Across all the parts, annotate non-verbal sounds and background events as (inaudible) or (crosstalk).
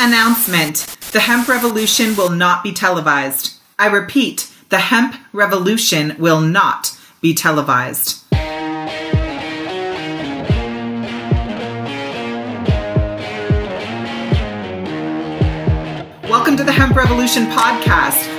Announcement The hemp revolution will not be televised. I repeat, the hemp revolution will not be televised. Welcome to the Hemp Revolution podcast,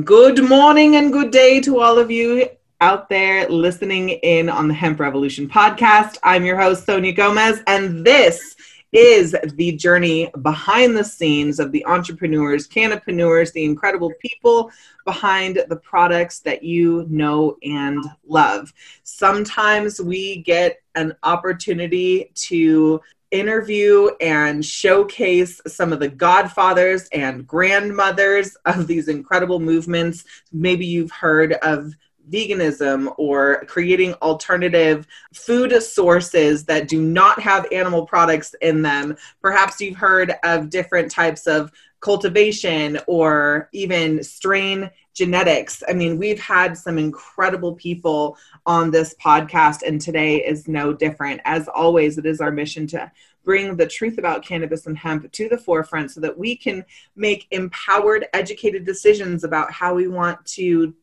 Good morning and good day to all of you out there listening in on the Hemp Revolution podcast. I'm your host, Sonia Gomez, and this is the journey behind the scenes of the entrepreneurs, cannapreneurs, the incredible people behind the products that you know and love. Sometimes we get an opportunity to interview and showcase some of the godfathers and grandmothers of these incredible movements. Maybe you've heard of veganism or creating alternative food sources that do not have animal products in them. Perhaps you've heard of different types of cultivation or even strain genetics. I mean, we've had some incredible people on this podcast, and today is no different. As always, it is our mission to bring the truth about cannabis and hemp to the forefront so that we can make empowered, educated decisions about how we want to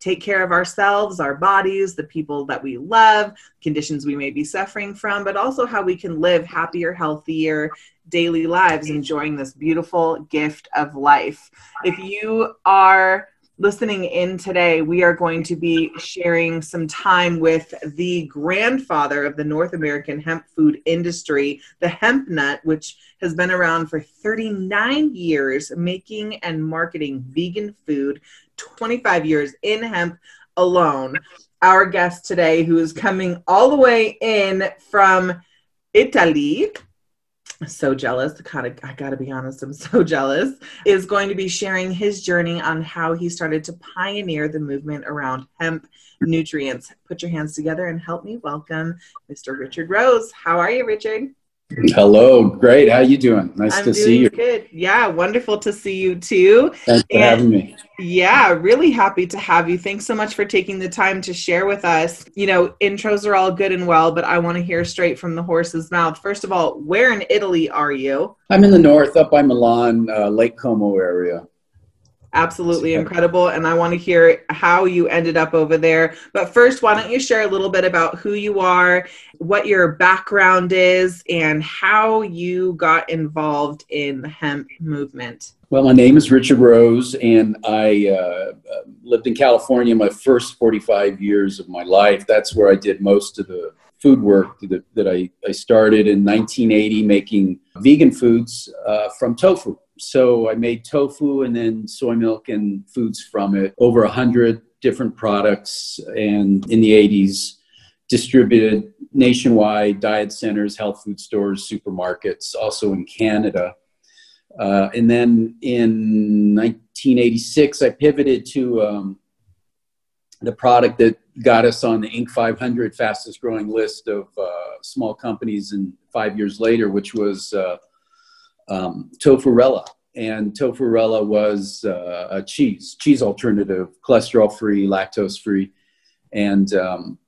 take care of ourselves, our bodies, the people that we love, conditions we may be suffering from, but also how we can live happier, healthier daily lives, enjoying this beautiful gift of life. If you are listening in today, we are going to be sharing some time with the grandfather of the North American hemp food industry, the hemp nut, which has been around for 39 years, making and marketing vegan food, 25 years in hemp alone. Our guest today, who is coming all the way in from Italy, so jealous. Kind of, I gotta be honest, I'm so (laughs) jealous. Is going to be sharing his journey on how he started to pioneer the movement around hemp nutrients. Put your hands together and help me welcome Mr. Richard Rose. How are you, Richard? Hello, great. How you doing? Nice I'm to see you. Good. Yeah, wonderful to see you too. Thanks for and, having me. Yeah, really happy to have you. Thanks so much for taking the time to share with us. You know, intros are all good and well, but I want to hear straight from the horse's mouth. First of all, where in Italy are you? I'm in the north, up by Milan, uh, Lake Como area absolutely incredible and i want to hear how you ended up over there. But first why don't you share a little bit about who you are what your background is and how you got involved in the hemp movement? Well my name is richard rose and i uh, lived in california my first 45 years of my life. That's where i did most of the food work that, that I, I started in 1980 making vegan foods uh, from tofu so I made tofu and then soy milk and foods from it, over a hundred different products, and in the 80s distributed nationwide diet centers, health food stores, supermarkets, also in Canada. Uh, and then in 1986, I pivoted to um, the product that got us on the Inc. 500 fastest growing list of uh, small companies and five years later, which was uh, um, TofuRella. And TofuRella was uh, a cheese, cheese alternative, cholesterol free, lactose free. And, um,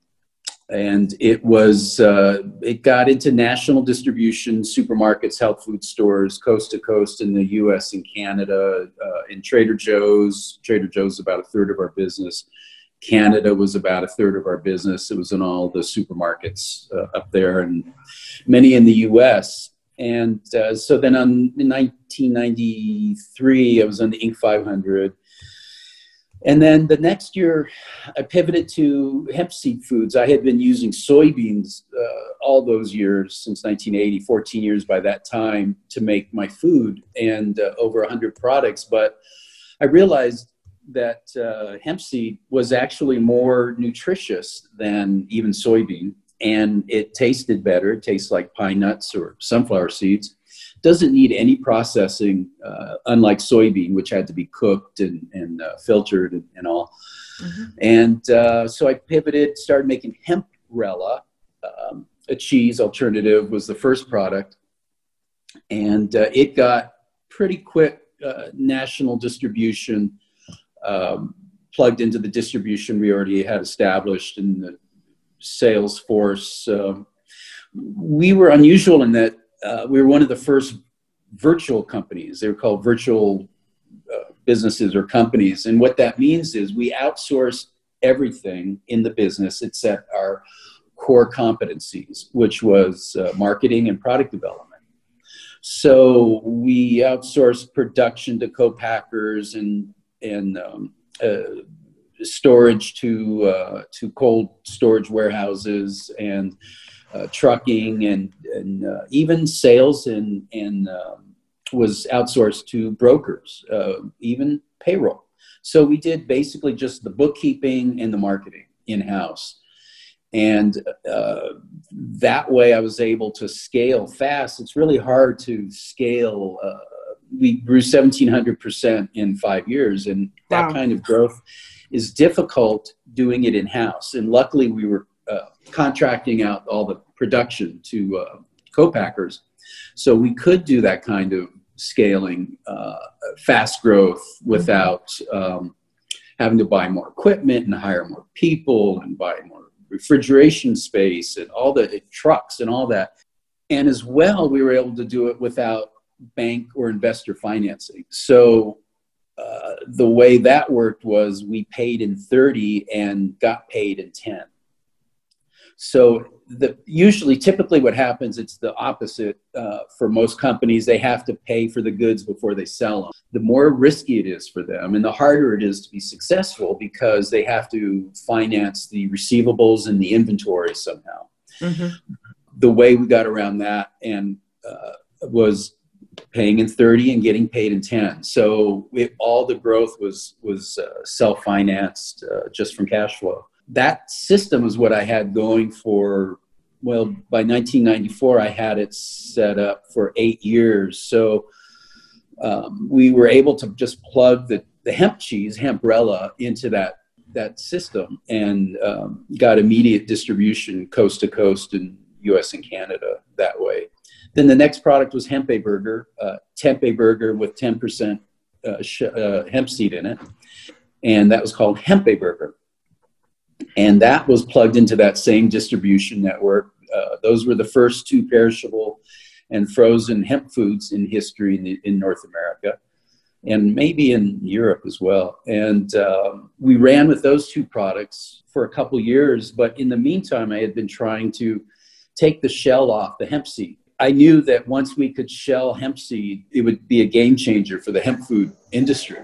and it was, uh, it got into national distribution, supermarkets, health food stores, coast to coast in the US and Canada, uh, in Trader Joe's. Trader Joe's about a third of our business. Canada was about a third of our business. It was in all the supermarkets uh, up there and many in the US. And uh, so then on, in 1993, I was on the Inc. 500. And then the next year, I pivoted to hemp seed foods. I had been using soybeans uh, all those years since 1980, 14 years by that time to make my food and uh, over 100 products. But I realized that uh, hemp seed was actually more nutritious than even soybean, and it tasted better. It tastes like pine nuts or sunflower seeds doesn't need any processing, uh, unlike soybean, which had to be cooked and, and uh, filtered and, and all. Mm-hmm. And uh, so I pivoted, started making hemprella. Um, a cheese alternative was the first product. And uh, it got pretty quick uh, national distribution, um, plugged into the distribution we already had established in the sales force. Um, we were unusual in that uh, we were one of the first virtual companies. They were called virtual uh, businesses or companies. And what that means is we outsourced everything in the business except our core competencies, which was uh, marketing and product development. So we outsourced production to co-packers and and um, uh, storage to uh, to cold storage warehouses and uh, trucking and, and uh, even sales and, and um, was outsourced to brokers, uh, even payroll. So we did basically just the bookkeeping and the marketing in house. And uh, that way I was able to scale fast. It's really hard to scale. We grew 1700% in five years, and that kind of growth is difficult doing it in house. And luckily, we were uh, contracting out all the production to uh, co-packers. So we could do that kind of scaling, uh, fast growth without um, having to buy more equipment and hire more people and buy more refrigeration space and all the trucks and all that. And as well, we were able to do it without bank or investor financing. So uh, the way that worked was we paid in 30 and got paid in 10. So the, usually, typically, what happens it's the opposite uh, for most companies. They have to pay for the goods before they sell them. The more risky it is for them, and the harder it is to be successful because they have to finance the receivables and the inventory somehow. Mm-hmm. The way we got around that and uh, was paying in 30 and getting paid in 10 so it, all the growth was was uh, self-financed uh, just from cash flow that system is what I had going for, well, by 1994, I had it set up for eight years. So um, we were able to just plug the, the hemp cheese, hemprella, into that, that system and um, got immediate distribution coast to coast in US and Canada that way. Then the next product was Hempeh Burger, uh, Tempeh Burger with 10% uh, sh- uh, hemp seed in it. And that was called Hempeh Burger and that was plugged into that same distribution network. Uh, those were the first two perishable and frozen hemp foods in history in, the, in North America, and maybe in Europe as well. And uh, we ran with those two products for a couple years, but in the meantime, I had been trying to take the shell off the hemp seed. I knew that once we could shell hemp seed, it would be a game changer for the hemp food industry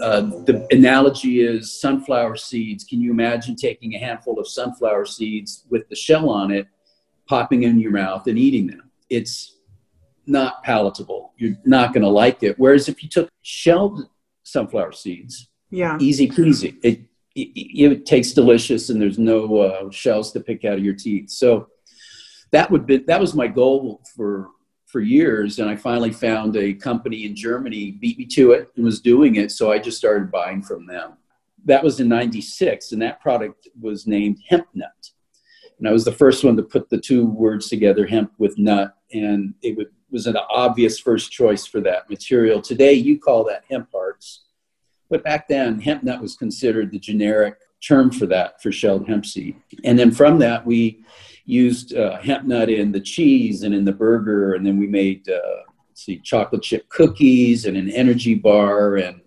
uh, the analogy is sunflower seeds. Can you imagine taking a handful of sunflower seeds with the shell on it, popping in your mouth and eating them? It's not palatable. You're not going to like it. Whereas if you took shelled sunflower seeds, yeah, easy peasy. It, it, it tastes delicious, and there's no uh, shells to pick out of your teeth. So that would be that was my goal for for years and i finally found a company in germany beat me to it and was doing it so i just started buying from them. That was in 96 and that product was named hemp nut and i was the first one to put the two words together hemp with nut and it would, was an obvious first choice for that material. Today you call that hemp hearts but back then hemp nut was considered the generic term for that for shelled hemp seed and then from that we used uh, hemp nut in the cheese and in the burger, and then we made uh, see chocolate chip cookies and an energy bar and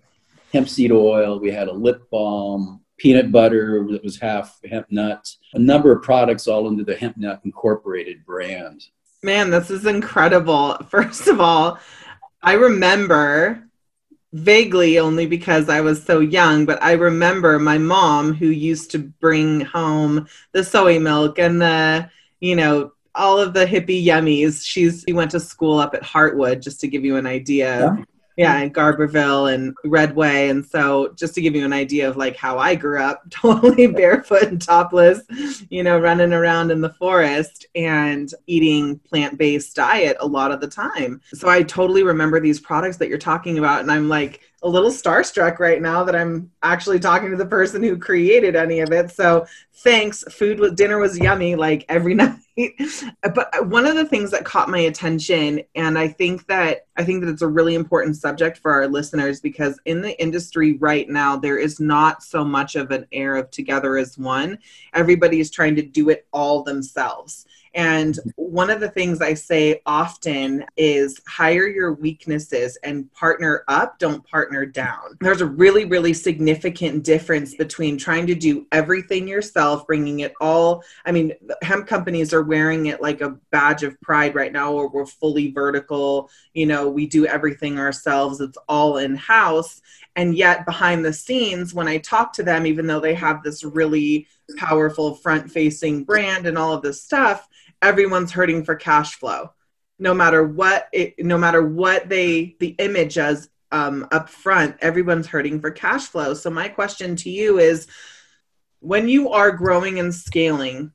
hemp seed oil. We had a lip balm, peanut butter that was half hemp nut, a number of products all under the Hemp Nut Incorporated brand. Man, this is incredible. (laughs) First of all, I remember vaguely only because I was so young, but I remember my mom who used to bring home the soy milk and the, you know, all of the hippie yummies. She's she went to school up at Heartwood just to give you an idea. Yeah yeah mm. in garberville and redway and so just to give you an idea of like how i grew up (laughs) totally barefoot and topless you know running around in the forest and eating plant-based diet a lot of the time. So i totally remember these products that you're talking about and i'm like a little starstruck right now that I'm actually talking to the person who created any of it. So thanks. Food was dinner was yummy like every (laughs) night. but one of the things that caught my attention and I think that I think that it's a really important subject for our listeners because in the industry right now there is not so much of an air of together as one. Everybody is trying to do it all themselves. And mm-hmm. one of the things I say often is hire your weaknesses and partner up, don't partner down. There's a really, really significant difference between trying to do everything yourself, bringing it all. I mean, hemp companies are wearing it like a badge of pride right now, where we're fully vertical. You know, we do everything ourselves, it's all in house. And yet, behind the scenes, when I talk to them, even though they have this really powerful front facing brand and all of this stuff, everyone's hurting for cash flow. No matter what it, no matter what they the image as um, up front everyone's hurting for cash flow. So my question to you is when you are growing and scaling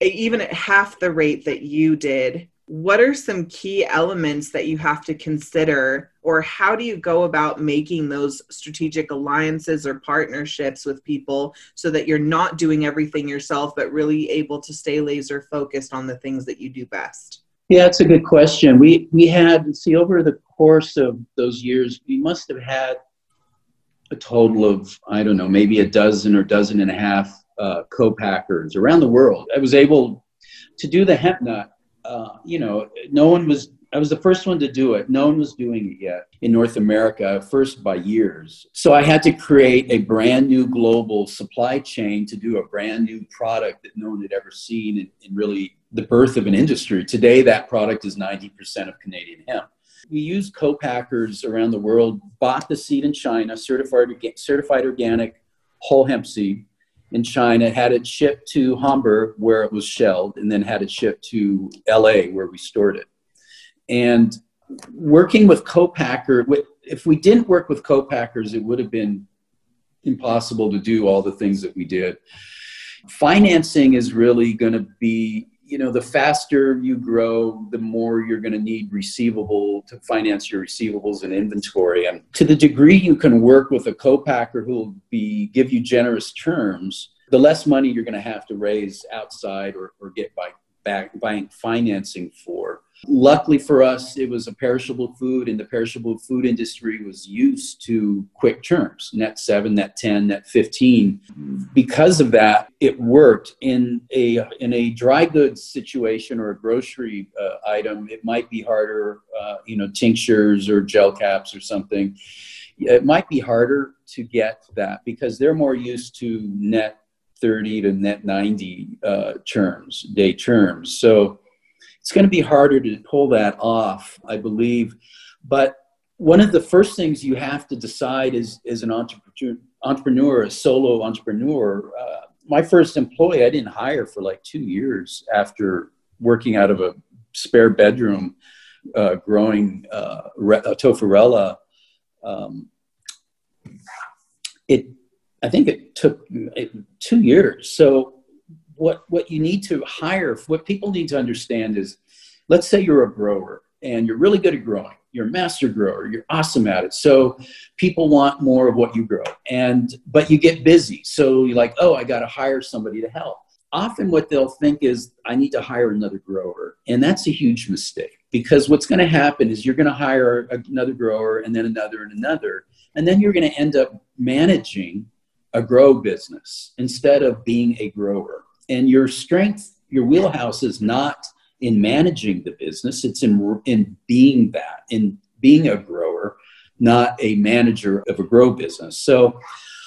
even at half the rate that you did what are some key elements that you have to consider or how do you go about making those strategic alliances or partnerships with people so that you're not doing everything yourself but really able to stay laser focused on the things that you do best? Yeah that's a good question. We we had see over the course of those years we must have had a total of i don't know maybe a dozen or dozen and a half uh, co-packers around the world. I was able to do the hemp nut uh, you know, no one was, I was the first one to do it. No one was doing it yet in North America, first by years. So I had to create a brand new global supply chain to do a brand new product that no one had ever seen and, and really the birth of an industry. Today, that product is 90% of Canadian hemp. We used co-packers around the world, bought the seed in China, certified, certified organic whole hemp seed, in China, had it shipped to Hamburg where it was shelled, and then had it shipped to LA where we stored it. And working with co-packer, if we didn't work with co-packers, it would have been impossible to do all the things that we did. Financing is really going to be you know, the faster you grow, the more you're going to need receivable to finance your receivables and inventory. And to the degree you can work with a co-packer who will be give you generous terms, the less money you're going to have to raise outside or, or get by back financing for. Luckily for us, it was a perishable food, and the perishable food industry was used to quick terms net seven, net 10, net 15. Because of that, it worked. In a, in a dry goods situation or a grocery uh, item, it might be harder, uh, you know, tinctures or gel caps or something. It might be harder to get that because they're more used to net 30 to net 90 uh, terms, day terms. So it's going to be harder to pull that off, I believe. But one of the first things you have to decide is, as an entrepreneur, a solo entrepreneur, uh, my first employee I didn't hire for like two years after working out of a spare bedroom uh, growing uh, re-. Um, it, I think it took two years. So what what you need to hire what people need to understand is let's say you're a grower and you're really good at growing. You're a master grower. You're awesome at it. So people want more of what you grow. And but you get busy. So you're like oh i got to hire somebody to help. Often what they'll think is i need to hire another grower. And that's a huge mistake because what's going to happen is you're going to hire another grower and then another and another. And then you're going to end up managing a grow business instead of being a grower and your strength, your wheelhouse is not in managing the business, it's in, in being that, in being a grower, not a manager of a grow business. So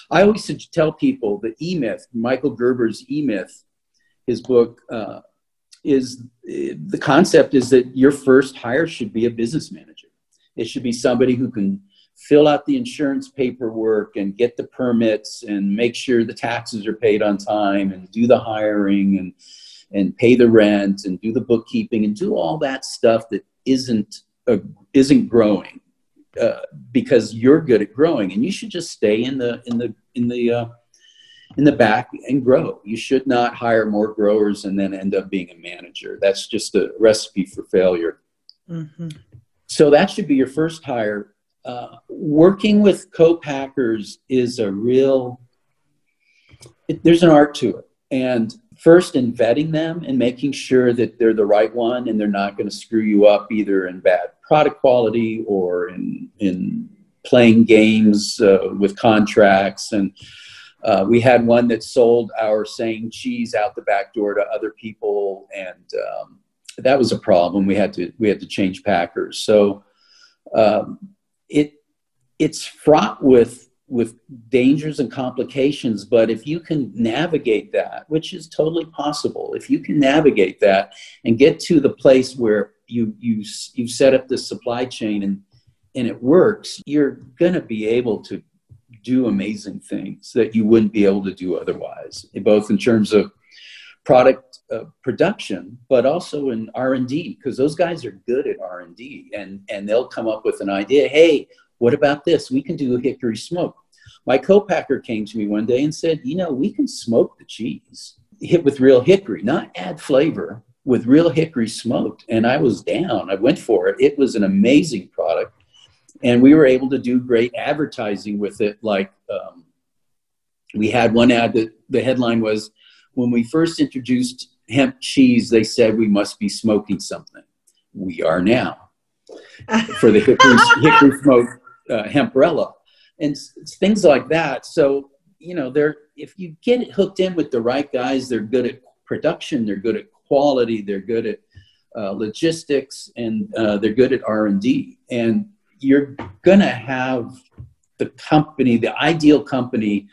I always tell people the E Myth, Michael Gerber's E Myth, his book, uh, is the concept is that your first hire should be a business manager. It should be somebody who can fill out the insurance paperwork and get the permits and make sure the taxes are paid on time and do the hiring and and pay the rent and do the bookkeeping and do all that stuff that isn't uh, isn't growing uh, because you're good at growing and you should just stay in the in the in the uh, in the back and grow. You should not hire more growers and then end up being a manager. That's just a recipe for failure. Mm-hmm. So that should be your first hire. Uh, working with co-packers is a real. It, there's an art to it, and first in vetting them and making sure that they're the right one and they're not going to screw you up either in bad product quality or in in playing games uh, with contracts and uh, we had one that sold our saying cheese out the back door to other people, and um, that was a problem. We had to we had to change packers. So um, it it's fraught with with dangers and complications. But if you can navigate that, which is totally possible, if you can navigate that and get to the place where you you you set up the supply chain and and it works, you're going to be able to do amazing things that you wouldn't be able to do otherwise, both in terms of product uh, production, but also in R and D, because those guys are good at R and D, and and they'll come up with an idea. Hey, what about this? We can do a hickory smoke. My co-packer came to me one day and said, you know, we can smoke the cheese hit with real hickory, not add flavor with real hickory smoked. And I was down. I went for it. It was an amazing product and we were able to do great advertising with it. Like um, we had one ad that the headline was, "When we first introduced hemp cheese, they said we must be smoking something. We are now." (laughs) for the hickory, hickory smoke uh, hemprella, and things like that. So you know, they're if you get it hooked in with the right guys, they're good at production, they're good at quality, they're good at uh, logistics, and uh, they're good at R and D. And you're going to have the company, the ideal company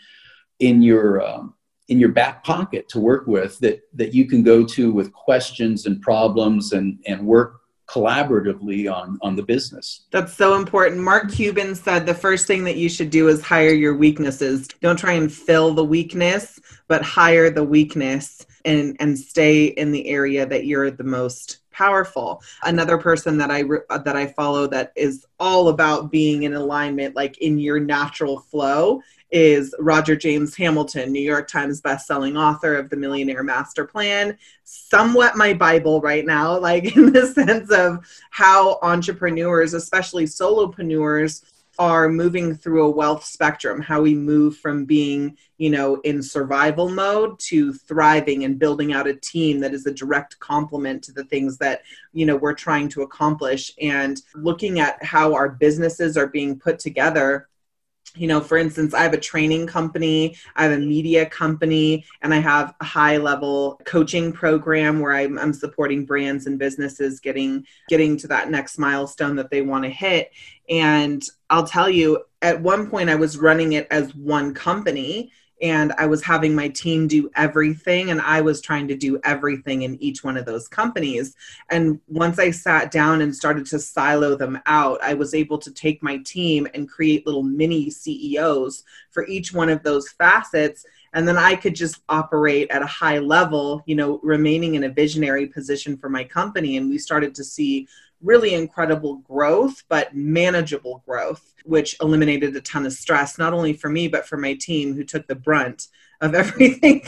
in your um, in your back pocket to work with that that you can go to with questions and problems and and work collaboratively on on the business. That's so important. Mark Cuban said the first thing that you should do is hire your weaknesses. Don't try and fill the weakness, but hire the weakness and and stay in the area that you're the most powerful. Another person that i that i follow that is all about being in alignment like in your natural flow is roger james hamilton new york times bestselling author of the millionaire master plan. Somewhat my bible right now like (laughs) in the sense of how entrepreneurs especially solopreneurs are moving through a wealth spectrum how we move from being you know in survival mode to thriving and building out a team that is a direct complement to the things that you know we're trying to accomplish. And looking at how our businesses are being put together you know, for instance, I have a training company, I have a media company, and I have a high level coaching program where I'm, I'm supporting brands and businesses getting getting to that next milestone that they want to hit. And I'll tell you, at one point I was running it as one company and I was having my team do everything and I was trying to do everything in each one of those companies. And once I sat down and started to silo them out, I was able to take my team and create little mini CEOs for each one of those facets and then I could just operate at a high level, you know, remaining in a visionary position for my company and we started to see really incredible growth, but manageable growth, which eliminated a ton of stress, not only for me, but for my team who took the brunt of (laughs) everything,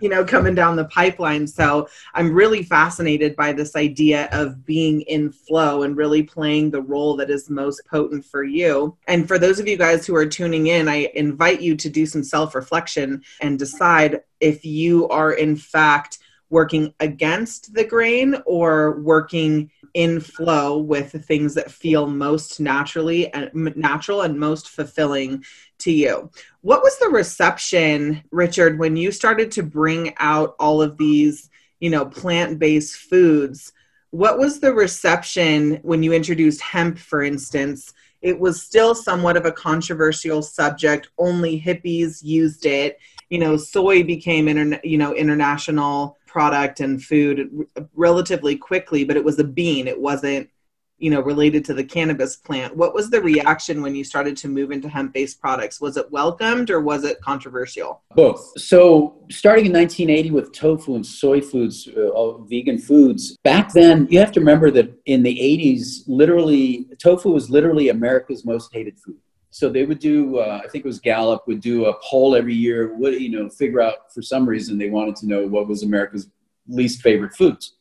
you know, coming down the pipeline. So I'm really fascinated by this idea of being in flow and really playing the role that is most potent for you. And for those of you guys who are tuning in, I invite you to do some self reflection and decide if you are in fact working against the grain or working in flow with the things that feel most naturally and natural and most fulfilling to you. What was the reception, Richard, when you started to bring out all of these, you know, plant-based foods? What was the reception when you introduced hemp, for instance? It was still somewhat of a controversial subject. Only hippies used it. You know, soy became, interna- you know, international product and food relatively quickly, but it was a bean. It wasn't you know, related to the cannabis plant. What was the reaction when you started to move into hemp-based products? Was it welcomed or was it controversial? Both. So, starting in 1980 with tofu and soy foods, uh, vegan foods. Back then, you have to remember that in the 80s, literally, tofu was literally America's most hated food. So they would do, uh, I think it was Gallup would do a poll every year. What you know, figure out for some reason they wanted to know what was America's least favorite foods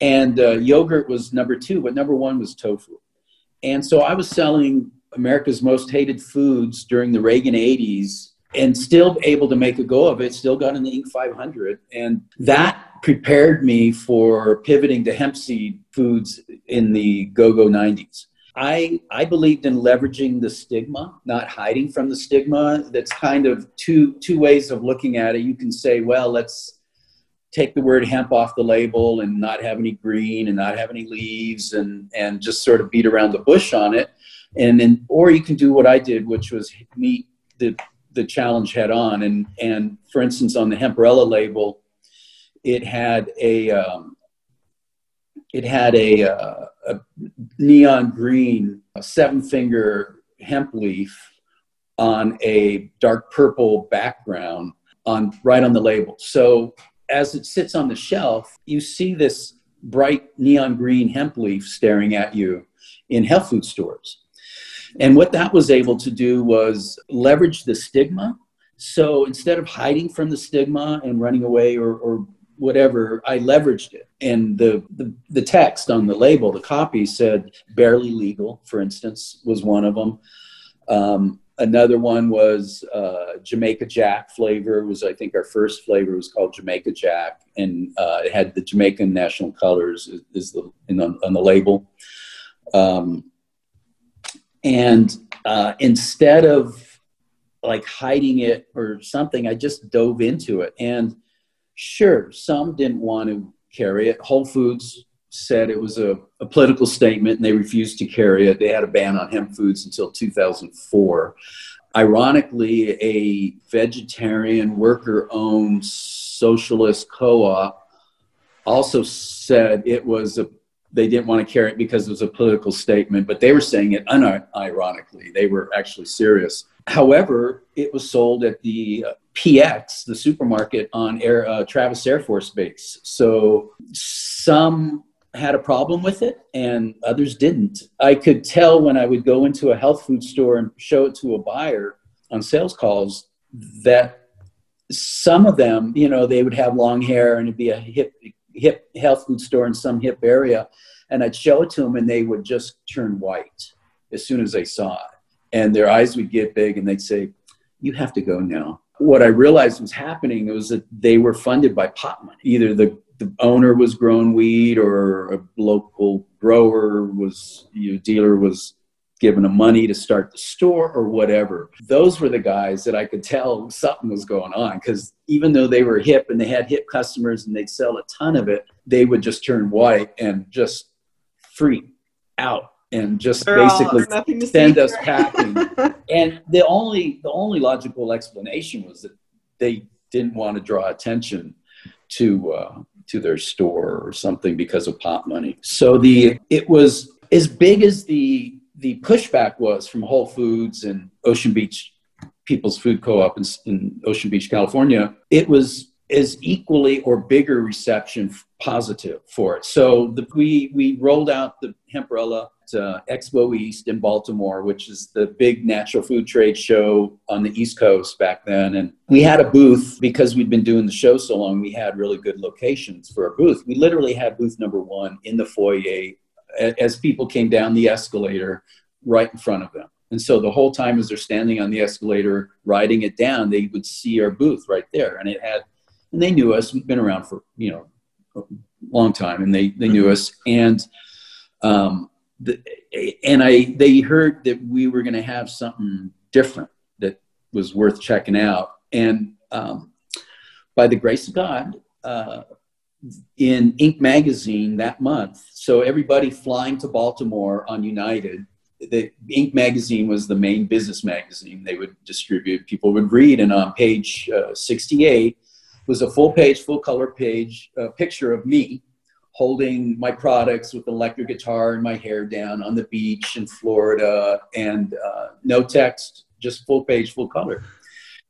and uh, yogurt was number two, but number one was tofu. And so I was selling America's most hated foods during the Reagan 80s and still able to make a go of it, still got in the Inc. 500. And that prepared me for pivoting to hemp seed foods in the go go 90s. I, I believed in leveraging the stigma, not hiding from the stigma. That's kind of two, two ways of looking at it. You can say, well, let's take the word hemp off the label and not have any green and not have any leaves and and just sort of beat around the bush on it and then or you can do what i did which was meet the the challenge head on and and for instance on the hemperella label it had a um, it had a, uh, a neon green a seven finger hemp leaf on a dark purple background on right on the label so as it sits on the shelf, you see this bright neon green hemp leaf staring at you in health food stores. And what that was able to do was leverage the stigma. So instead of hiding from the stigma and running away or, or whatever, I leveraged it. And the, the, the, text on the label, the copy said barely legal, for instance, was one of them. Um, Another one was uh, Jamaica Jack flavor. Was I think our first flavor was called Jamaica Jack, and uh, it had the Jamaican national colors is, the on, on, the label. Um, and uh, instead of like hiding it or something, I just dove into it. And sure, some didn't want to carry it. Whole Foods said it was a, a, political statement and they refused to carry it. They had a ban on hemp foods until 2004. Ironically, a vegetarian worker owned socialist co op also said it was a they didn't want to carry it because it was a political statement, but they were saying it unironically. They were actually serious. However, it was sold at the PX, the supermarket on Air, uh, Travis Air Force Base. So some had a problem with it and others didn't. I could tell when I would go into a health food store and show it to a buyer on sales calls that some of them, you know, they would have long hair and it'd be a hip, hip health food store in some hip area. And I'd show it to them and they would just turn white as soon as they saw it. And their eyes would get big and they'd say, You have to go now. What I realized was happening was that they were funded by pot money. Either the the owner was growing weed or a local grower was you know, dealer was given them money to start the store or whatever those were the guys that i could tell something was going on because even though they were hip and they had hip customers and they'd sell a ton of it they would just turn white and just freak out and just basically send us packing (laughs) and the only the only logical explanation was that they didn't want to draw attention to uh, to their store or something because of pot money. So the it was as big as the the pushback was from Whole Foods and Ocean Beach People's Food Co-op in, in Ocean Beach, California. It was as equally or bigger reception positive for it. So the, we we rolled out the Hemperella uh, Expo East in Baltimore, which is the big natural food trade show on the East Coast back then. And we had a booth because we'd been doing the show so long, we had really good locations for a booth. We literally had booth number one in the foyer as people came down the escalator right in front of them. And so the whole time as they're standing on the escalator, riding it down, they would see our booth right there. And it had, and they knew us. We've been around for, you know, a long time and they, they knew us. And um, the, and I they heard that we were going to have something different that was worth checking out. And um, by the grace of God, uh, in Inc. magazine that month, so everybody flying to Baltimore on United, the Inc. magazine was the main business magazine they would distribute. People would read, and on page uh, 68 was a full page, full color page uh, picture of me holding my products with electric guitar and my hair down on the beach in Florida and uh, no text, just full page, full color.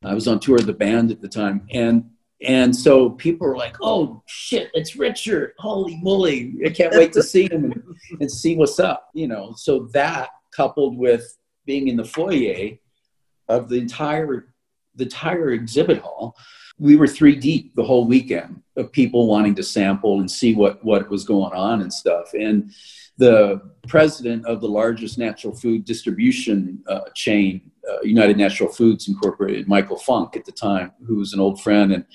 I was on tour of the band at the time. And and so people were like, oh shit, it's Richard. Holy moly. I can't wait to see him and, and see what's up. You know, so that coupled with being in the foyer of the entire the entire exhibit hall, we were three deep the whole weekend of people wanting to sample and see what what was going on and stuff. And the president of the largest natural food distribution uh, chain, uh, United Natural Foods Incorporated, Michael Funk at the time, who was an old friend, and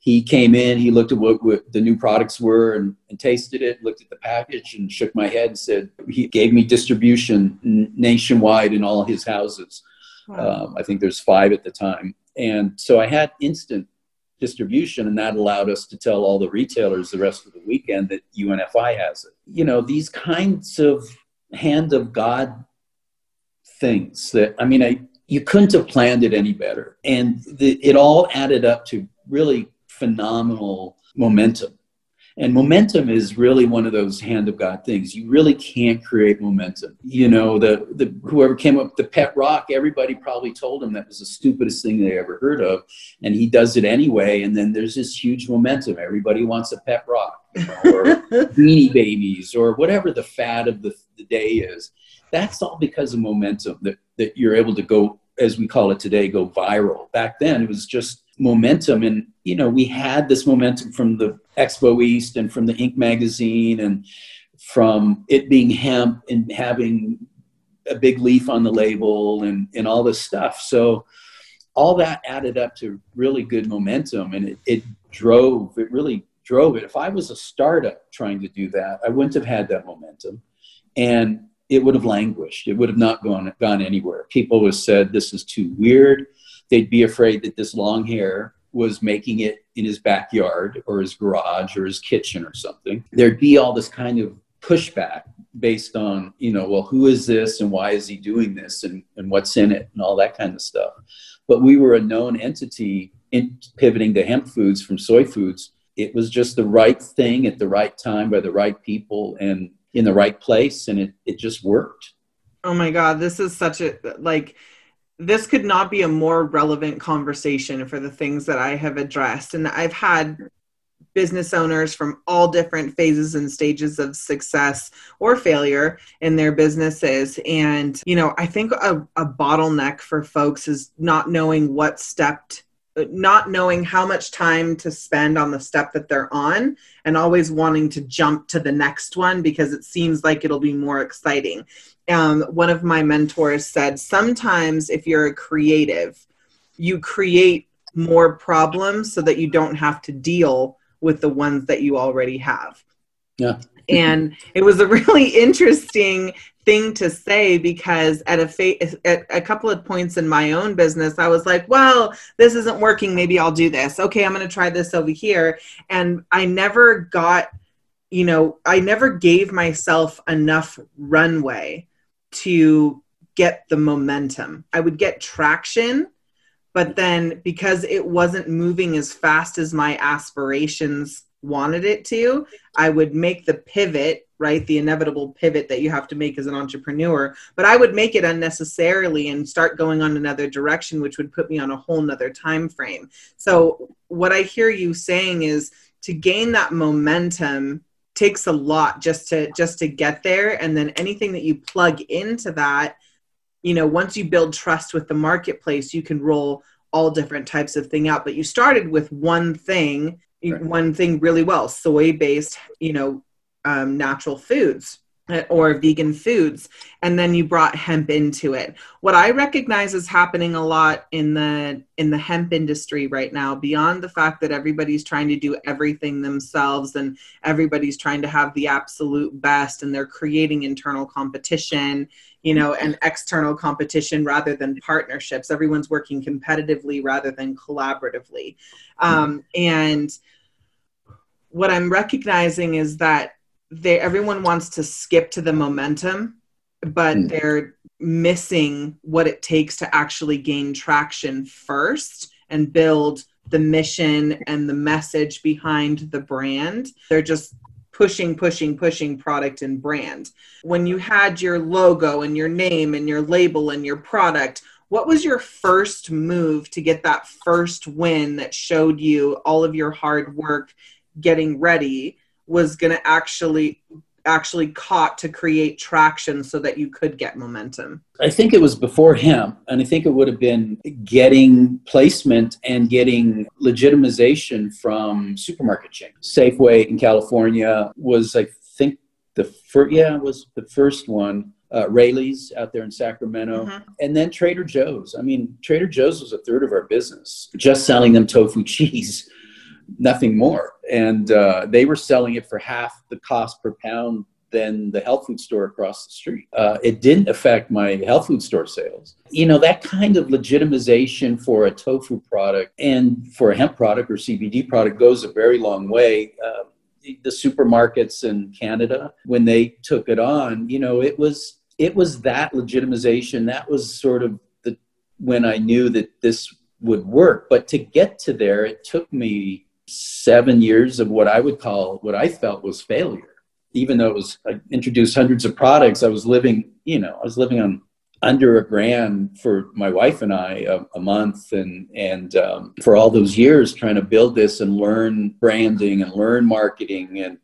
he came in, he looked at what, what the new products were and, and, tasted it, looked at the package, and shook my head and said he gave me distribution nationwide in all his houses. Wow. Um, I think there's five at the time, and so I had instant distribution, and that allowed us to tell all the retailers the rest of the weekend that UNFI has it. You know, these kinds of hand of God things that, I mean, I, you couldn't have planned it any better. And the, it all added up to really phenomenal momentum. And momentum is really one of those hand of God things. You really can't create momentum. You know, the, the whoever came up with the pet rock, everybody probably told him that was the stupidest thing they ever heard of. And he does it anyway. And then there's this huge momentum. Everybody wants a pet rock you know, or (laughs) beanie babies or whatever the fad of the, the day is. That's all because of momentum that, that you're able to go, as we call it today, go viral. Back then, it was just momentum. And you know we had this momentum from the expo east and from the Inc. magazine and from it being hemp and having a big leaf on the label and and all this stuff. So all that added up to really good momentum and it, it drove it really drove it. If i was a startup trying to do that i wouldn't have had that momentum and it would have languished. It would have not gone gone anywhere. People would have said this is too weird they'd be afraid that this long hair was making it in his backyard or his garage or his kitchen or something. There'd be all this kind of pushback based on, you know, well, who is this and why is he doing this and, and what's in it and all that kind of stuff. But we were a known entity in pivoting to hemp foods from soy foods. It was just the right thing at the right time by the right people and in the right place. And it, it just worked. Oh my God, this is such a like this could not be a more relevant conversation for the things that I have addressed. And I've had business owners from all different phases and stages of success or failure in their businesses. And, you know, I think a, a bottleneck for folks is not knowing what step not knowing how much time to spend on the step that they're on and always wanting to jump to the next one because it seems like it'll be more exciting. Um, one of my mentors said sometimes if you're a creative, you create more problems so that you don't have to deal with the ones that you already have. Yeah. and it was a really (laughs) interesting thing to say because at a fa- at a couple of points in my own business I was like, well, this isn't working, maybe I'll do this. Okay, I'm going to try this over here and I never got you know, I never gave myself enough runway to get the momentum. I would get traction, but then because it wasn't moving as fast as my aspirations wanted it to, I would make the pivot right the inevitable pivot that you have to make as an entrepreneur but i would make it unnecessarily and start going on another direction which would put me on a whole nother time frame so what i hear you saying is to gain that momentum takes a lot just to just to get there. And then anything that you plug into that you know once you build trust with the marketplace you can roll all different types of thing out. But you started with one thing right. one thing really well soy based you know um, natural foods or vegan foods and then you brought hemp into it. What i recognize is happening a lot in the in the hemp industry right now beyond the fact that everybody's trying to do everything themselves and everybody's trying to have the absolute best and they're creating internal competition you know and external competition rather than partnerships. Everyone's working competitively rather than collaboratively. Um, and what i'm recognizing is that they everyone wants to skip to the momentum but mm. they're missing what it takes to actually gain traction first and build the mission and the message behind the brand they're just pushing, pushing, pushing product and brand. When you had your logo and your name and your label and your product, what was your first move to get that first win that showed you all of your hard work getting ready was going to actually actually caught to create traction so that you could get momentum? I think it was before him, and I think it would have been getting placement and getting legitimization from supermarket chains. Safeway in California was, I think, the first. Yeah, was the first one. Uh, Raley's out there in Sacramento, mm-hmm. and then Trader Joe's. I mean, Trader Joe's was a third of our business, just selling them tofu cheese nothing more. And uh, they were selling it for half the cost per pound than the health food store across the street. Uh, it didn't affect my health food store sales. You know, that kind of legitimization for a tofu product and for a hemp product or CBD product goes a very long way. Uh, the, the supermarkets in Canada, when they took it on, you know, it was it was that legitimization. That was sort of the when I knew that this would work. But to get to there, it took me seven years of what I would call what I felt was failure. Even though it was I introduced hundreds of products, I was living, you know, I was living on under a grand for my wife and I a, a month, and and um, for all those years trying to build this and learn branding and learn marketing, and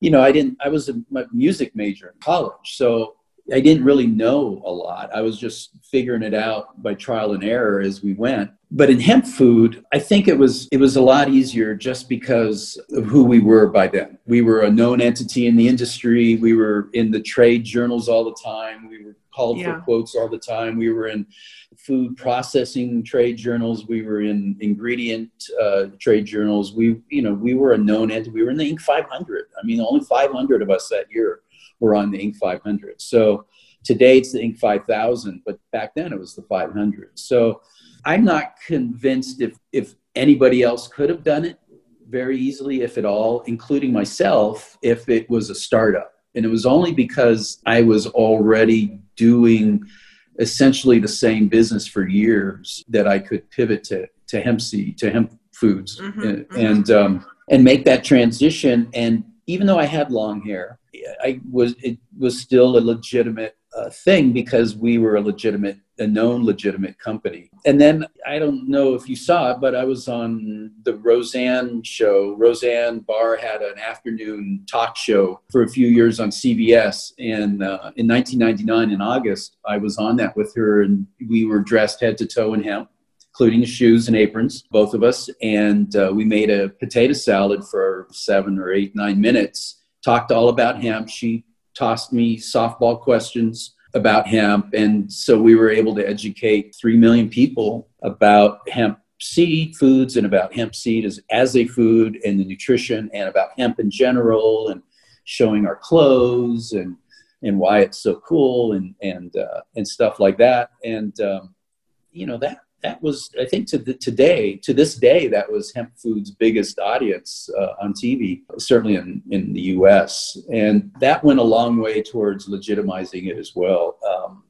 you know, I didn't. I was a music major in college, so I didn't really know a lot. I was just figuring it out by trial and error as we went. But in hemp food, I think it was it was a lot easier just because of who we were by then. We were a known entity in the industry. We were in the trade journals all the time. We were called yeah. for quotes all the time. We were in food processing trade journals. We were in ingredient uh, trade journals. We, you know, we were a known entity. We were in the Inc. 500. I mean, only 500 of us that year were on the Inc. 500. So today it's the Inc. 5000, but back then it was the 500. So I'm not convinced if, if anybody else could have done it very easily, if at all, including myself, if it was a startup. And it was only because I was already doing essentially the same business for years that I could pivot to, to hemp seed, to hemp foods mm-hmm, and, mm-hmm. and, um, and make that transition. And even though I had long hair, I was it was still a legitimate uh, thing because we were a legitimate, a known legitimate company. And then I don't know if you saw it, but I was on the Roseanne show. Roseanne Barr had an afternoon talk show for a few years on CBS. And uh, in 1999, in August, I was on that with her, and we were dressed head to toe in hemp. Including shoes and aprons, both of us. And uh, we made a potato salad for seven or eight, nine minutes talked all about hemp. She tossed me softball questions about hemp. And so we were able to educate 3 million people about hemp seed foods and about hemp seed as, as a food and the nutrition and about hemp in general and showing our clothes and, and why it's so cool and, and, uh, and stuff like that. And, um, you know, that that was i think to the, today to this day that was hemp food's biggest audience uh, on tv certainly in, in the us and that went a long way towards legitimizing it as well. Um,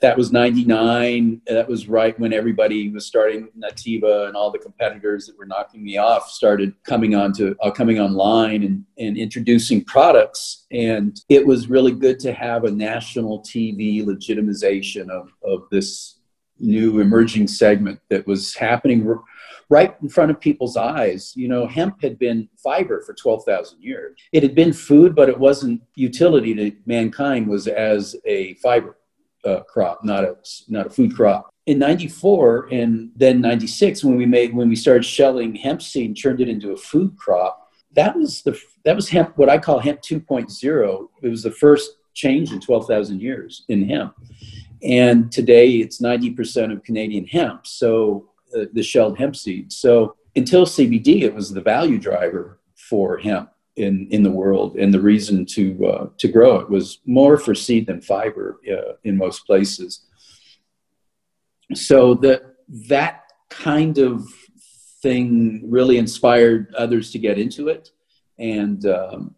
that was 99 that was right when everybody was starting Nutiva and all the competitors that were knocking me off started coming on to uh, coming online and, and introducing products. And it was really good to have a national tv legitimization of, of this new emerging segment that was happening r- right in front of people's eyes. You know, hemp had been fiber for 12,000 years. It had been food, but it wasn't utility to mankind was as a fiber uh, crop, not a, not a food crop. In 94 and then 96, when we made, when we started shelling hemp seed and turned it into a food crop, that was the, that was hemp, what I call hemp 2.0. It was the first change in 12,000 years in hemp and today it's 90% of Canadian hemp, so uh, the shelled hemp seed. So until CBD, it was the value driver for hemp in, in the world, and the reason to uh, to grow it was more for seed than fiber uh, in most places. So that that kind of thing really inspired others to get into it, and um,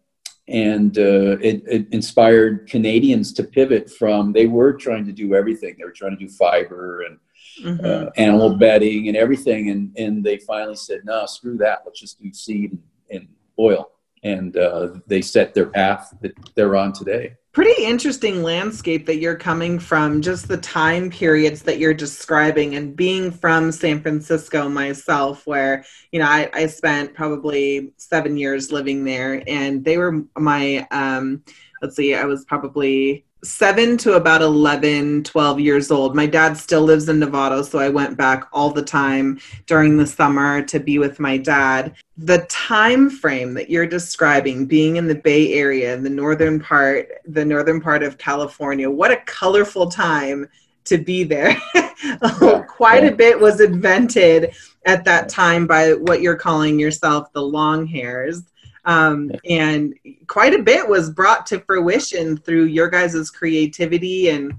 and uh, it, it, inspired Canadians to pivot from they were trying to do everything. They were trying to do fiber and mm-hmm. uh, animal bedding and everything, and and they finally said, "No, screw that. Let's just do seed and, and oil." And uh, they set their path that they're on today. Pretty interesting landscape that you're coming from just the time periods that you're describing and being from san francisco myself where you know i, I spent probably seven years living there and they were my um, let's see i was probably seven to about 11 12 years old. My dad still lives in nevada so i went back all the time during the summer to be with my dad. The time frame that you're describing being in the bay area the northern part the northern part of california what a colorful time to be there. (laughs) Yeah, oh, quite yeah. a bit was invented at that time by what you're calling yourself the long hairs um, and quite a bit was brought to fruition through your guys' creativity and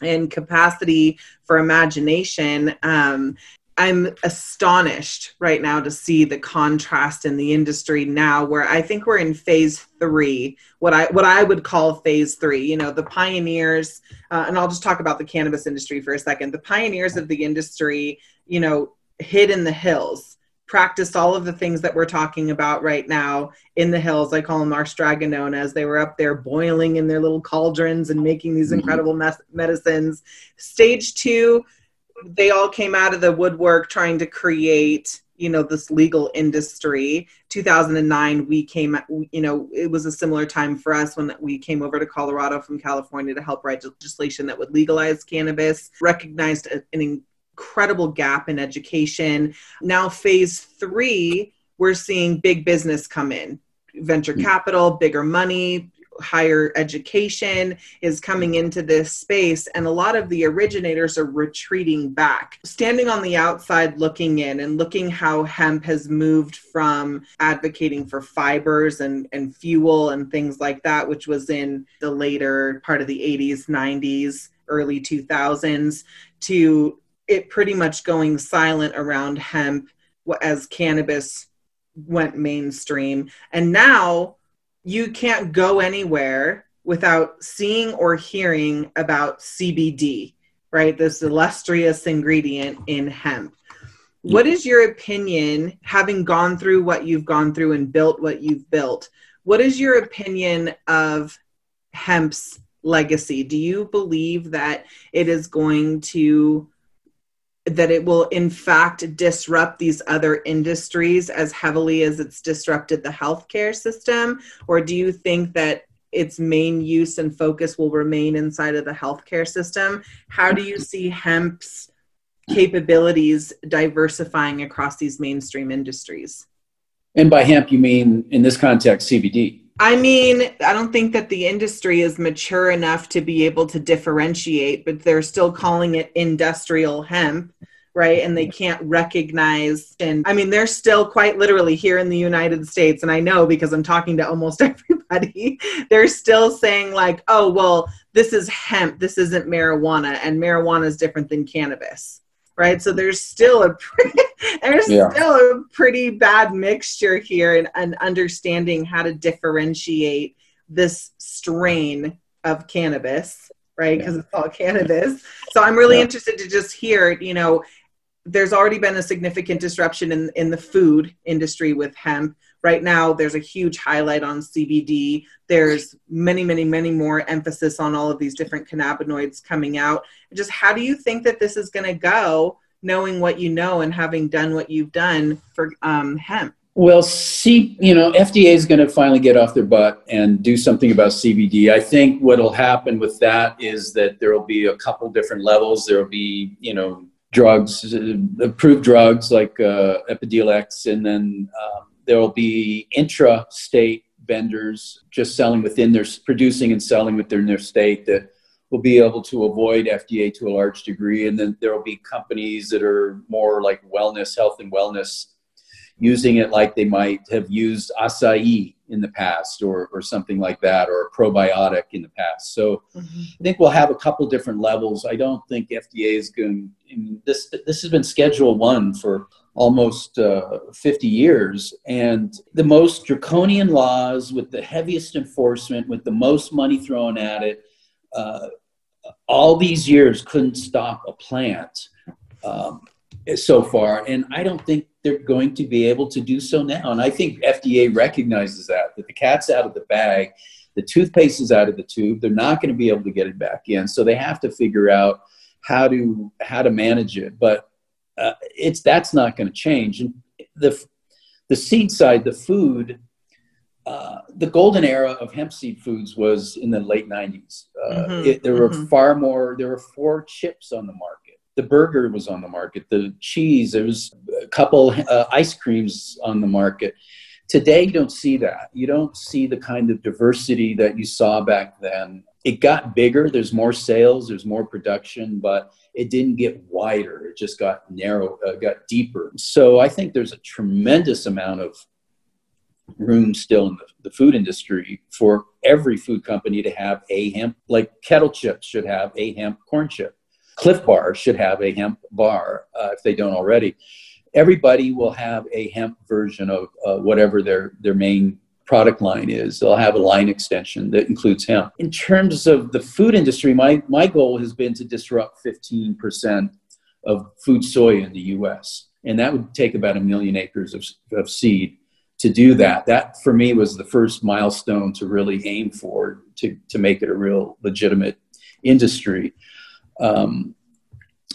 and capacity for imagination. Um, I'm astonished right now to see the contrast in the industry now where I think we're in phase 3 what I what I would call phase 3 you know the pioneers uh, and I'll just talk about the cannabis industry for a second. The pioneers of the industry you know hid in the hills practiced all of the things that we're talking about right now in the hills. I call them our straganonas. They were up there boiling in their little cauldrons and making these mm-hmm. incredible mes- medicines. Stage two, they all came out of the woodwork trying to create you know this legal industry 2009 we came you know it was a similar time for us when we came over to colorado from california to help write legislation that would legalize cannabis recognized an incredible gap in education. Now, phase three, we're seeing big business come in venture mm. capital, bigger money, higher education is coming into this space and a lot of the originators are retreating back standing on the outside looking in and looking how hemp has moved from advocating for fibers and, and fuel and things like that which was in the later part of the 80s 90s early 2000s to it pretty much going silent around hemp as cannabis went mainstream. And now you can't go anywhere without seeing or hearing about CBD, right? This illustrious ingredient in hemp. What is your opinion, having gone through what you've gone through and built what you've built? What is your opinion of hemp's legacy? Do you believe that it is going to that it will in fact disrupt these other industries as heavily as it's disrupted the healthcare system? Or do you think that its main use and focus will remain inside of the healthcare system? How do you see hemp's capabilities diversifying across these mainstream industries? And by hemp you mean in this context cbd I mean, I don't think that the industry is mature enough to be able to differentiate, but they're still calling it industrial hemp, right? And they can't recognize. And I mean, they're still quite literally here in the United States. And I know because I'm talking to almost (laughs) everybody, they're still saying, like, oh, well, this is hemp, this isn't marijuana, and marijuana is different than cannabis right? So there's still a pretty, (laughs) there's yeah. still a pretty bad mixture here and, in understanding how to differentiate this strain of cannabis, right? Because yeah. it's all cannabis. So I'm really yeah. interested to just hear, you know, there's already been a significant disruption in, in the food industry with hemp. Right now, there's a huge highlight on CBD. There's many, many, many more emphasis on all of these different cannabinoids coming out. Just how do you think that this is going to go, knowing what you know and having done what you've done for um, hemp? Well, see, you know, FDA is going to finally get off their butt and do something about CBD. I think what'll happen with that is that there will be a couple different levels. There will be, you know, drugs, approved drugs like uh, Epidiolex, and then um, there will be intra-state vendors just selling within their producing and selling within their state that will be able to avoid FDA to a large degree. And then there will be companies that are more like wellness, health and wellness, using it like they might have used acai in the past or, or something like that, or a probiotic in the past. So mm-hmm. I think we'll have a couple different levels. I don't think FDA is going. This this has been Schedule One for almost uh, 50 years, and the most draconian laws with the heaviest enforcement, with the most money thrown at it. Uh, all these years couldn't stop a plant. Um, so far, and I don't think they're going to be able to do so now. And I think FDA recognizes that that the cat's out of the bag, the toothpaste is out of the tube. They're not going to be able to get it back in, so they have to figure out how to how to manage it. But uh, it's that's not going to change. And the the seed side, the food. Uh, the golden era of hemp seed foods was in the late 90s. Uh, mm-hmm, it, there mm-hmm. were far more, there were four chips on the market the burger was on the market, the cheese, there was a couple uh, ice creams on the market. Today, you don't see that. You don't see the kind of diversity that you saw back then. It got bigger, there's more sales, there's more production, but it didn't get wider. It just got narrow, uh, got deeper. So I think there's a tremendous amount of room still in the, the, food industry for every food company to have a hemp, like kettle chips should have a hemp corn chip. Clif Bar should have a hemp bar uh, if they don't already. Everybody will have a hemp version of uh, whatever their, their main product line is. They'll have a line extension that includes hemp. In terms of the food industry, my, my goal has been to disrupt 15% of food soy in the US. And that would take about a million acres of, of seed to do that. That for me was the first milestone to really aim for to, to make it a real legitimate industry. Um,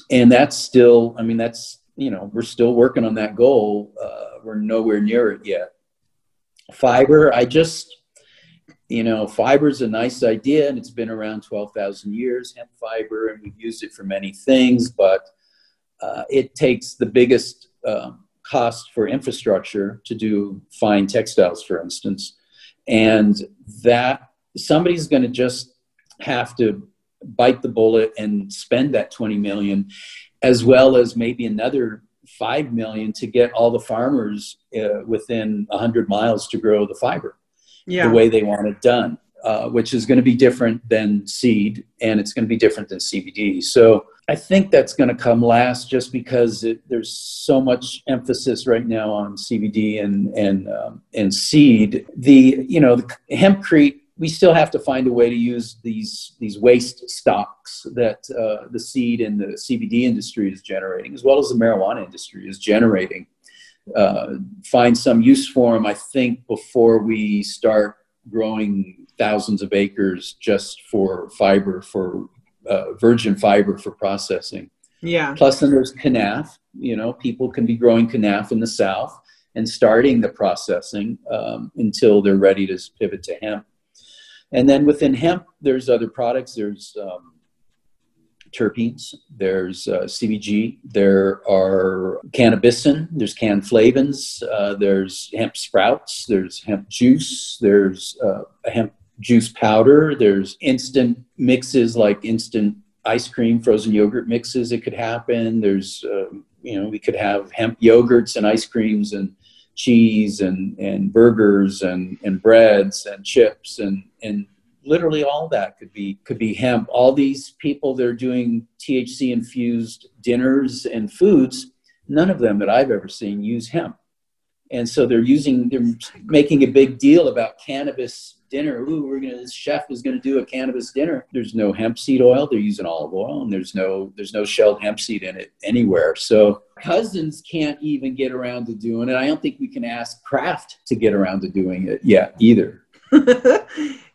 and that's still, I mean, that's, you know, we're still working on that goal. Uh, we're nowhere near it yet. Fiber, I just, you know, fiber is a nice idea and it's been around 12,000 years, hemp fiber, and we've used it for many things, but uh, it takes the biggest um, cost for infrastructure to do fine textiles, for instance. And that somebody's going to just have to bite the bullet and spend that 20 million as well as maybe another 5 million to get all the farmers uh, within 100 miles to grow the fiber yeah. the way they want it done uh, which is going to be different than seed and it's going to be different than cbd so i think that's going to come last just because it, there's so much emphasis right now on cbd and and um, and seed the you know the hempcrete we still have to find a way to use these these waste stocks that uh, the seed and the CBD industry is generating, as well as the marijuana industry is generating. Uh, find some use for them, I think, before we start growing thousands of acres just for fiber, for uh, virgin fiber for processing. Yeah. Plus, then there's kenaf. You know, people can be growing kenaf in the south and starting the processing um, until they're ready to pivot to hemp. And then within hemp, there's other products. There's um, terpenes, there's uh, CBG, there are cannabisin, there's cannflavins, uh, there's hemp sprouts, there's hemp juice, there's uh, hemp juice powder, there's instant mixes like instant ice cream, frozen yogurt mixes. It could happen. There's, um, you know, we could have hemp yogurts and ice creams and cheese and, and burgers and, and breads and chips and, and literally all that could be could be hemp. All these people they're doing thc infused dinners and foods none of them that i've ever seen use hemp and so they're using they're making a big deal about cannabis dinner. Ooh, we're gonna this chef is gonna do a cannabis dinner. There's no hemp seed oil. They're using olive oil, and there's no there's no shelled hemp seed in it anywhere. So cousins can't even get around to doing it. I don't think we can ask Kraft to get around to doing it yet either. (laughs)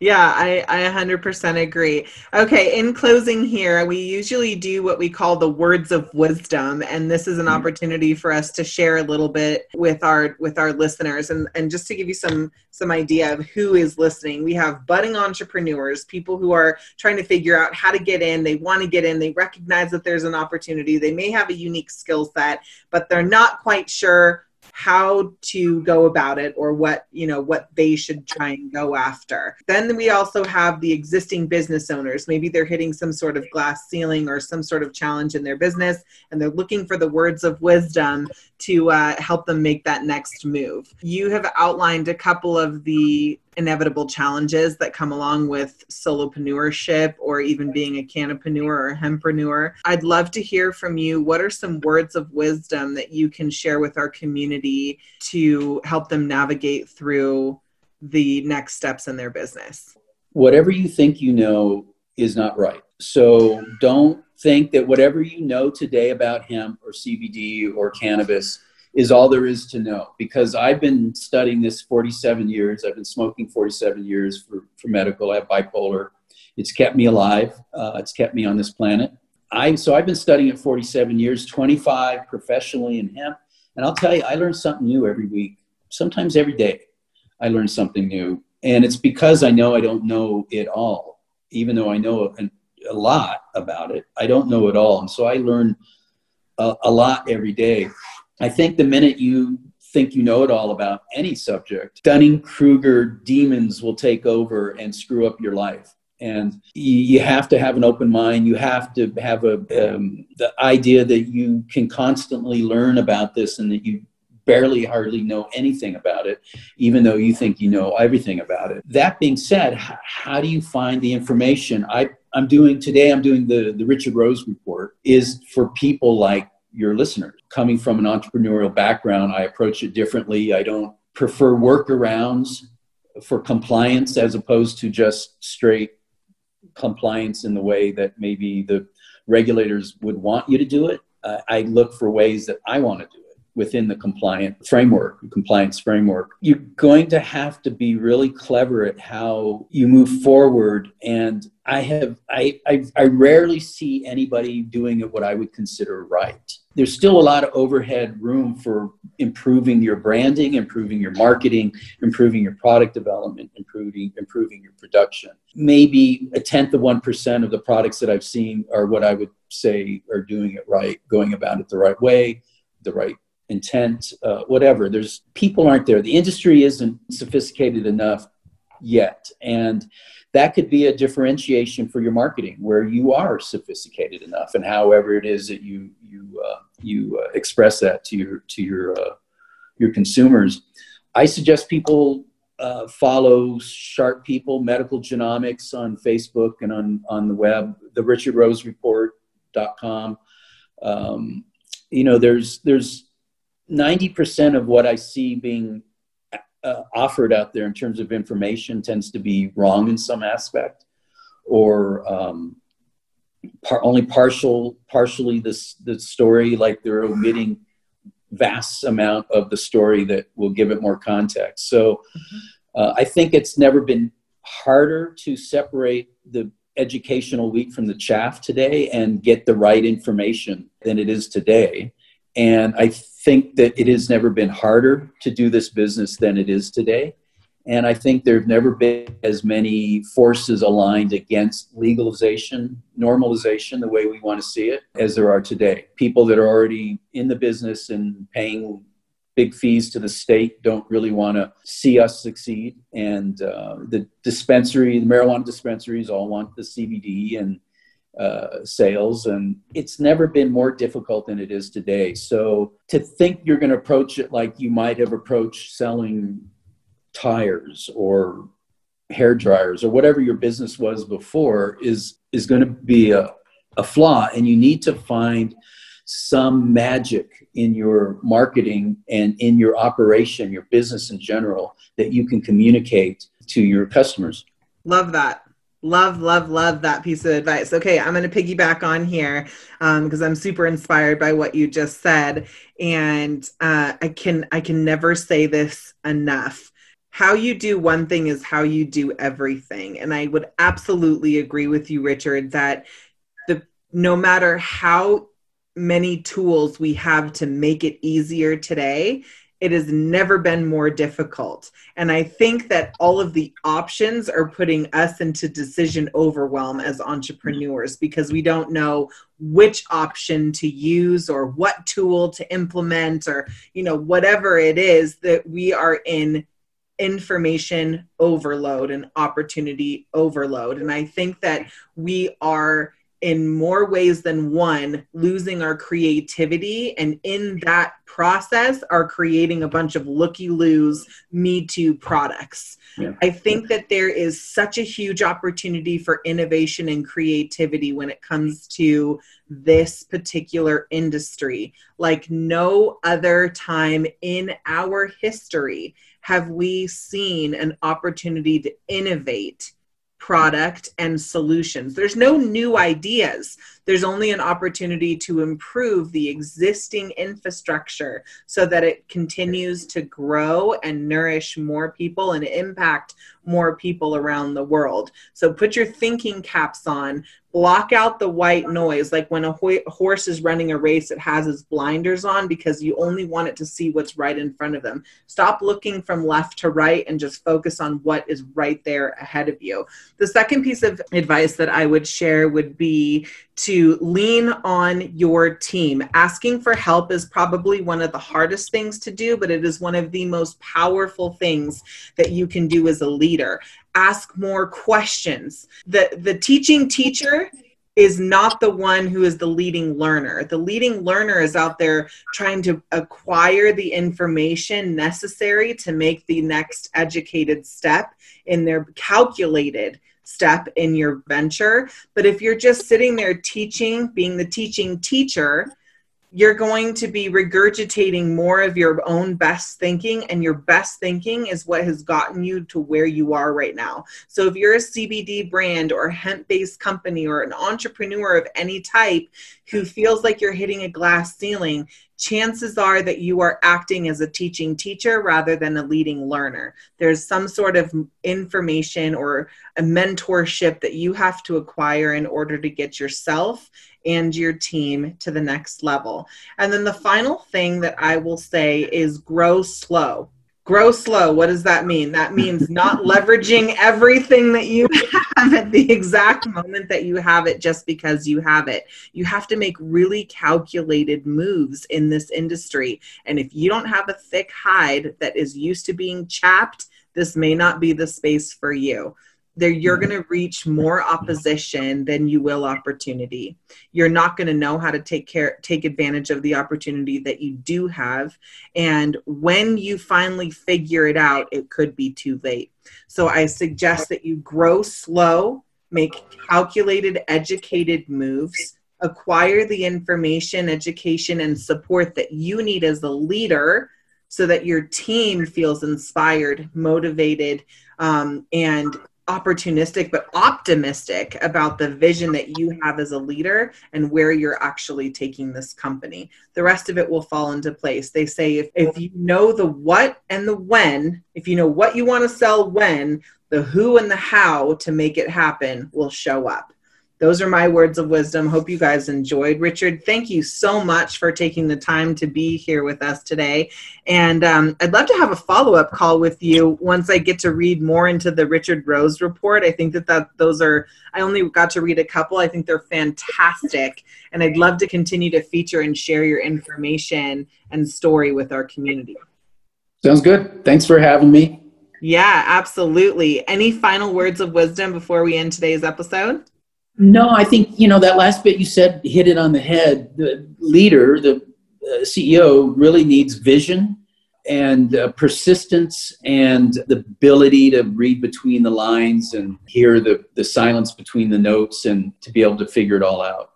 yeah, I, I 100% agree. Okay, in closing here, we usually do what we call the words of wisdom, and this is an mm-hmm. opportunity for us to share a little bit with our with our listeners, and and just to give you some some idea of who is listening. We have budding entrepreneurs, people who are trying to figure out how to get in. They want to get in. They recognize that there's an opportunity. They may have a unique skill set, but they're not quite sure how to go about it or what you know what they should try and go after. Then we also have the existing business owners. Maybe they're hitting some sort of glass ceiling or some sort of challenge in their business and they're looking for the words of wisdom to uh, help them make that next move. You have outlined a couple of the inevitable challenges that come along with solopreneurship or even being a cannapreneur or hempreneur. I'd love to hear from you. What are some words of wisdom that you can share with our community to help them navigate through the next steps in their business? Whatever you think you know is not right. So don't think that whatever you know today about hemp or CBD or cannabis is all there is to know because I've been studying this 47 years. I've been smoking 47 years for, for medical. I have bipolar. It's kept me alive. Uh, it's kept me on this planet. I, so I've been studying it 47 years, 25 professionally in hemp. And I'll tell you, I learn something new every week, sometimes every day. I learn something new. And it's because I know I don't know it all, even though I know a, a lot about it. I don't know it all. And so I learn a, a lot every day. I think the minute you think you know it all about any subject, Dunning Kruger demons will take over and screw up your life. And you have to have an open mind. You have to have a um, the idea that you can constantly learn about this and that you barely hardly know anything about it, even though you think you know everything about it. That being said, how do you find the information? I, I'm doing today, I'm doing the, the Richard Rose report, is for people like your listeners. Coming from an entrepreneurial background, I approach it differently. I don't prefer workarounds for compliance as opposed to just straight compliance in the way that maybe the regulators would want you to do it. Uh, I look for ways that I want to do it within the compliant framework, compliance framework. You're going to have to be really clever at how you move forward. And I have, I, I, I rarely see anybody doing it what I would consider right there's still a lot of overhead room for improving your branding, improving your marketing, improving your product development, improving improving your production. Maybe a tenth of one percent of the products that I've seen are what I would say are doing it right, going about it the right way, the right intent, uh, whatever. There's people aren't there. The industry isn't sophisticated enough yet, and that could be a differentiation for your marketing where you are sophisticated enough and however it is that you you uh, you uh, express that to your to your uh, your consumers. I suggest people uh, follow sharp people medical genomics on facebook and on on the web the richard rose report.com um, you know there's there's 90% of what i see being uh, offered out there in terms of information tends to be wrong in some aspect or um, par- only partial partially this the story like they're omitting vast amount of the story that will give it more context so mm-hmm. uh, i think it's never been harder to separate the educational wheat from the chaff today and get the right information than it is today and I think that it has never been harder to do this business than it is today. And I think there have never been as many forces aligned against legalization, normalization, the way we want to see it, as there are today. People that are already in the business and paying big fees to the state don't really want to see us succeed. And uh, the dispensary, the marijuana dispensaries all want the CBD and uh, sales, and it's never been more difficult than it is today. So to think you're going to approach it like you might have approached selling tires or hair dryers or whatever your business was before is is going to be a, a flaw, and you need to find some magic in your marketing and in your operation, your business in general, that you can communicate to your customers. Love that. Love, love, love that piece of advice. Okay, I'm going to piggyback on here because um, I'm super inspired by what you just said, and uh, I can I can never say this enough. How you do one thing is how you do everything, and I would absolutely agree with you, Richard, that the no matter how many tools we have to make it easier today, it has never been more difficult. And I think that all of the options are putting us into decision overwhelm as entrepreneurs because we don't know which option to use or what tool to implement or, you know, whatever it is that we are in information overload and opportunity overload. And I think that we are in more ways than one losing our creativity. And in that process are creating a bunch of looky loos me too products. Yeah. i think that there is such a huge opportunity for innovation and creativity when it comes to this particular industry. Like no other time in our history have we seen an opportunity to innovate product, and solutions. There's no new ideas. There's only an opportunity to improve the existing infrastructure so that it continues to grow and nourish more people and impact more people around the world. So put your thinking caps on, block out the white noise like when a ho- horse is running a race it has its blinders on because you only want it to see what's right in front of them stop looking from left to right and just focus on what is right there ahead of you the second piece of advice that i would share would be to lean on your team asking for help is probably one of the hardest things to do but it is one of the most powerful things that you can do as a leader ask more questions. The the teaching teacher is not the one who is the leading learner. The leading learner is out there trying to acquire the information necessary to make the next educated step in their calculated step in your venture. But if you're just sitting there teaching, being the teaching teacher, you're going to be regurgitating more of your own best thinking and your best thinking is what has gotten you to where you are right now so if you're a cbd brand or hemp based company or an entrepreneur of any type who feels like you're hitting a glass ceiling chances are that you are acting as a teaching teacher rather than a leading learner. There's some sort of information or a mentorship that you have to acquire in order to get yourself and your team to the next level. And then the final thing that I will say is grow slow. Grow slow. What does that mean? That means not (laughs) leveraging everything that you (laughs) have at the exact moment that you have it just because you have it. You have to make really calculated moves in this industry. And if you don't have a thick hide that is used to being chapped, this may not be the space for you there you're mm-hmm. going to reach more opposition than you will opportunity. You're not going to know how to take care take advantage of the opportunity that you do have. And when you finally figure it out it could be too late. So i suggest that you grow slow make calculated educated moves acquire the information education and support that you need as a leader so that your team feels inspired motivated um, and opportunistic but optimistic about the vision that you have as a leader and where you're actually taking this company. The rest of it will fall into place. They say if, if you know the what and the when, if you know what you want to sell when, the who and the how to make it happen will show up those are my words of wisdom. Hope you guys enjoyed. Richard, thank you so much for taking the time to be here with us today. And um, I'd love to have a follow up call with you once I get to read more into the Richard Rose report. I think that, that those are, I only got to read a couple. I think they're fantastic. And I'd love to continue to feature and share your information and story with our community. Sounds good. Thanks for having me. Yeah, absolutely. Any final words of wisdom before we end today's episode? No, I think you know that last bit you said hit it on the head. The leader, the uh, CEO, really needs vision and uh, persistence and the ability to read between the lines and hear the the silence between the notes and to be able to figure it all out.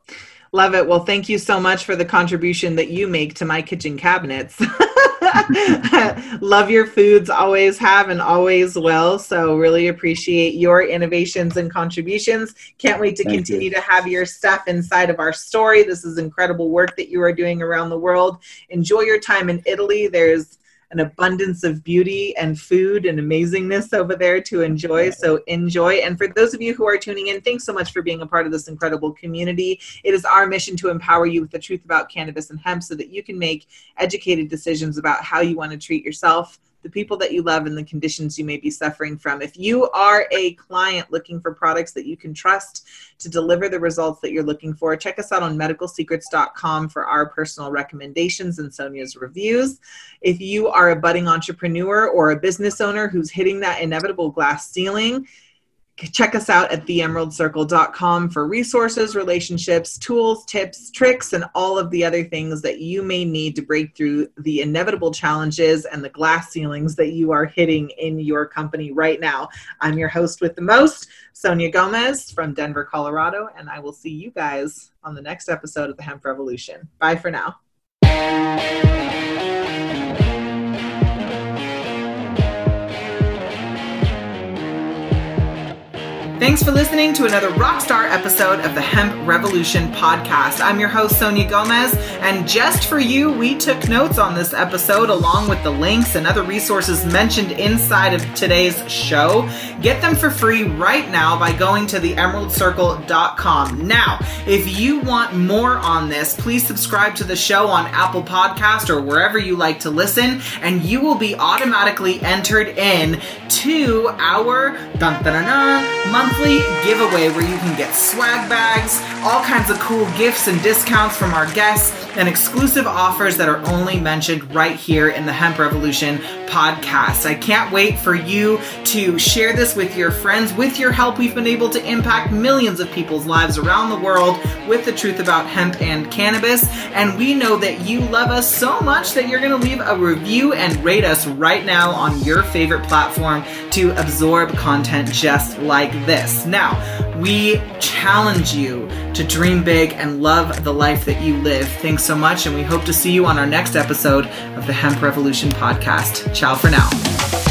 Love it. Well, thank you so much for the contribution that you make to my kitchen cabinets. (laughs) (laughs) Love your foods, always have and always will. So, really appreciate your innovations and contributions. Can't wait to Thank continue you. to have your stuff inside of our story. This is incredible work that you are doing around the world. Enjoy your time in Italy. There's an abundance of beauty and food and amazingness over there to enjoy. So enjoy. And for those of you who are tuning in, thanks so much for being a part of this incredible community. It is our mission to empower you with the truth about cannabis and hemp so that you can make educated decisions about how you want to treat yourself the people that you love and the conditions you may be suffering from. If you are a client looking for products that you can trust to deliver the results that you're looking for, check us out on medicalsecrets.com for our personal recommendations and Sonia's reviews. If you are a budding entrepreneur or a business owner who's hitting that inevitable glass ceiling, check us out at theemeraldcircle.com for resources, relationships, tools, tips, tricks, and all of the other things that you may need to break through the inevitable challenges and the glass ceilings that you are hitting in your company right now. I'm your host with the most, Sonia Gomez from Denver, Colorado, and I will see you guys on the next episode of the Hemp Revolution. Bye for now. Thanks for listening to another Rockstar episode of the Hemp Revolution podcast. I'm your host, Sonia Gomez, and just for you, we took notes on this episode along with the links and other resources mentioned inside of today's show. Get them for free right now by going to theemeraldcircle.com. Now, if you want more on this, please subscribe to the show on Apple Podcast or wherever you like to listen, and you will be automatically entered in to our dun, dun, dun, dun, monthly giveaway where you can get swag bags, all kinds of cool gifts and discounts from our guests, and exclusive offers that are only mentioned right here in the Hemp Revolution podcast. I can't wait for you to share this with your friends. With your help, we've been able to impact millions of people's lives around the world with the truth about hemp and cannabis. And we know that you love us so much that you're going to leave a review and rate us right now on your favorite platform to absorb content just like this. Now, we challenge you to dream big and love the life that you live. Thanks so much, and we hope to see you on our next episode of the Hemp Revolution podcast. Ciao for now.